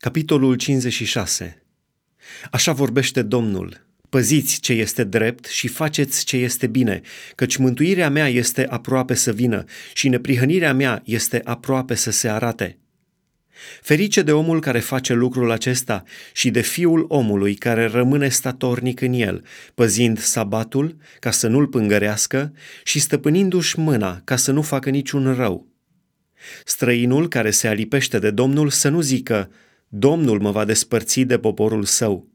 Capitolul 56 Așa vorbește Domnul. Păziți ce este drept și faceți ce este bine, căci mântuirea mea este aproape să vină și neprihănirea mea este aproape să se arate. Ferice de omul care face lucrul acesta și de fiul omului care rămâne statornic în el, păzind sabatul ca să nu-l pângărească și stăpânindu-și mâna ca să nu facă niciun rău. Străinul care se alipește de Domnul să nu zică, Domnul mă va despărți de poporul său.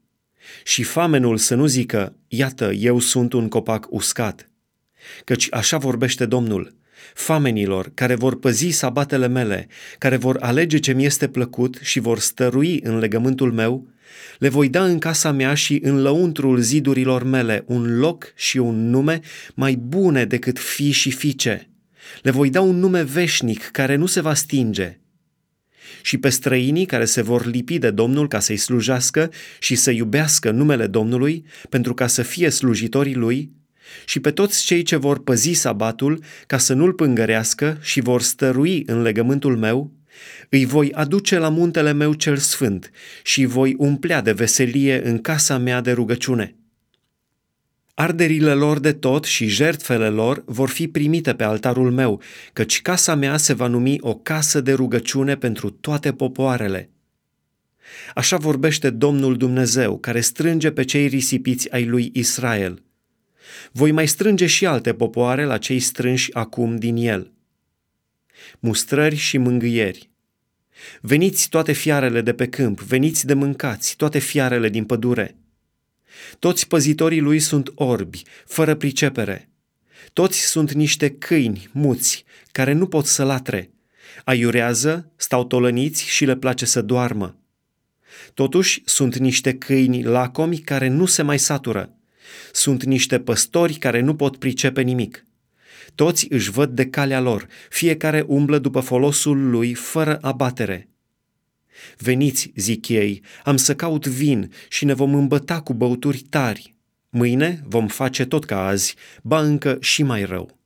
Și famenul să nu zică, iată, eu sunt un copac uscat. Căci așa vorbește Domnul, famenilor care vor păzi sabatele mele, care vor alege ce mi este plăcut și vor stărui în legământul meu, le voi da în casa mea și în lăuntrul zidurilor mele un loc și un nume mai bune decât fi și fiice. Le voi da un nume veșnic care nu se va stinge – și pe străinii care se vor lipi de Domnul ca să-i slujească și să iubească numele Domnului, pentru ca să fie slujitorii lui, și pe toți cei ce vor păzi sabatul ca să nu-l pângărească și vor stărui în legământul meu, îi voi aduce la muntele meu cel sfânt și voi umplea de veselie în casa mea de rugăciune. Arderile lor de tot și jertfele lor vor fi primite pe altarul meu, căci casa mea se va numi o casă de rugăciune pentru toate popoarele. Așa vorbește Domnul Dumnezeu, care strânge pe cei risipiți ai lui Israel. Voi mai strânge și alte popoare la cei strânși acum din el. Mustrări și mângâieri. Veniți toate fiarele de pe câmp, veniți de mâncați, toate fiarele din pădure – toți păzitorii lui sunt orbi, fără pricepere. Toți sunt niște câini muți, care nu pot să latre. Aiurează, stau tolăniți și le place să doarmă. Totuși sunt niște câini lacomi care nu se mai satură. Sunt niște păstori care nu pot pricepe nimic. Toți își văd de calea lor, fiecare umblă după folosul lui fără abatere. Veniți, zic ei, am să caut vin și ne vom îmbăta cu băuturi tari. Mâine vom face tot ca azi, ba încă și mai rău.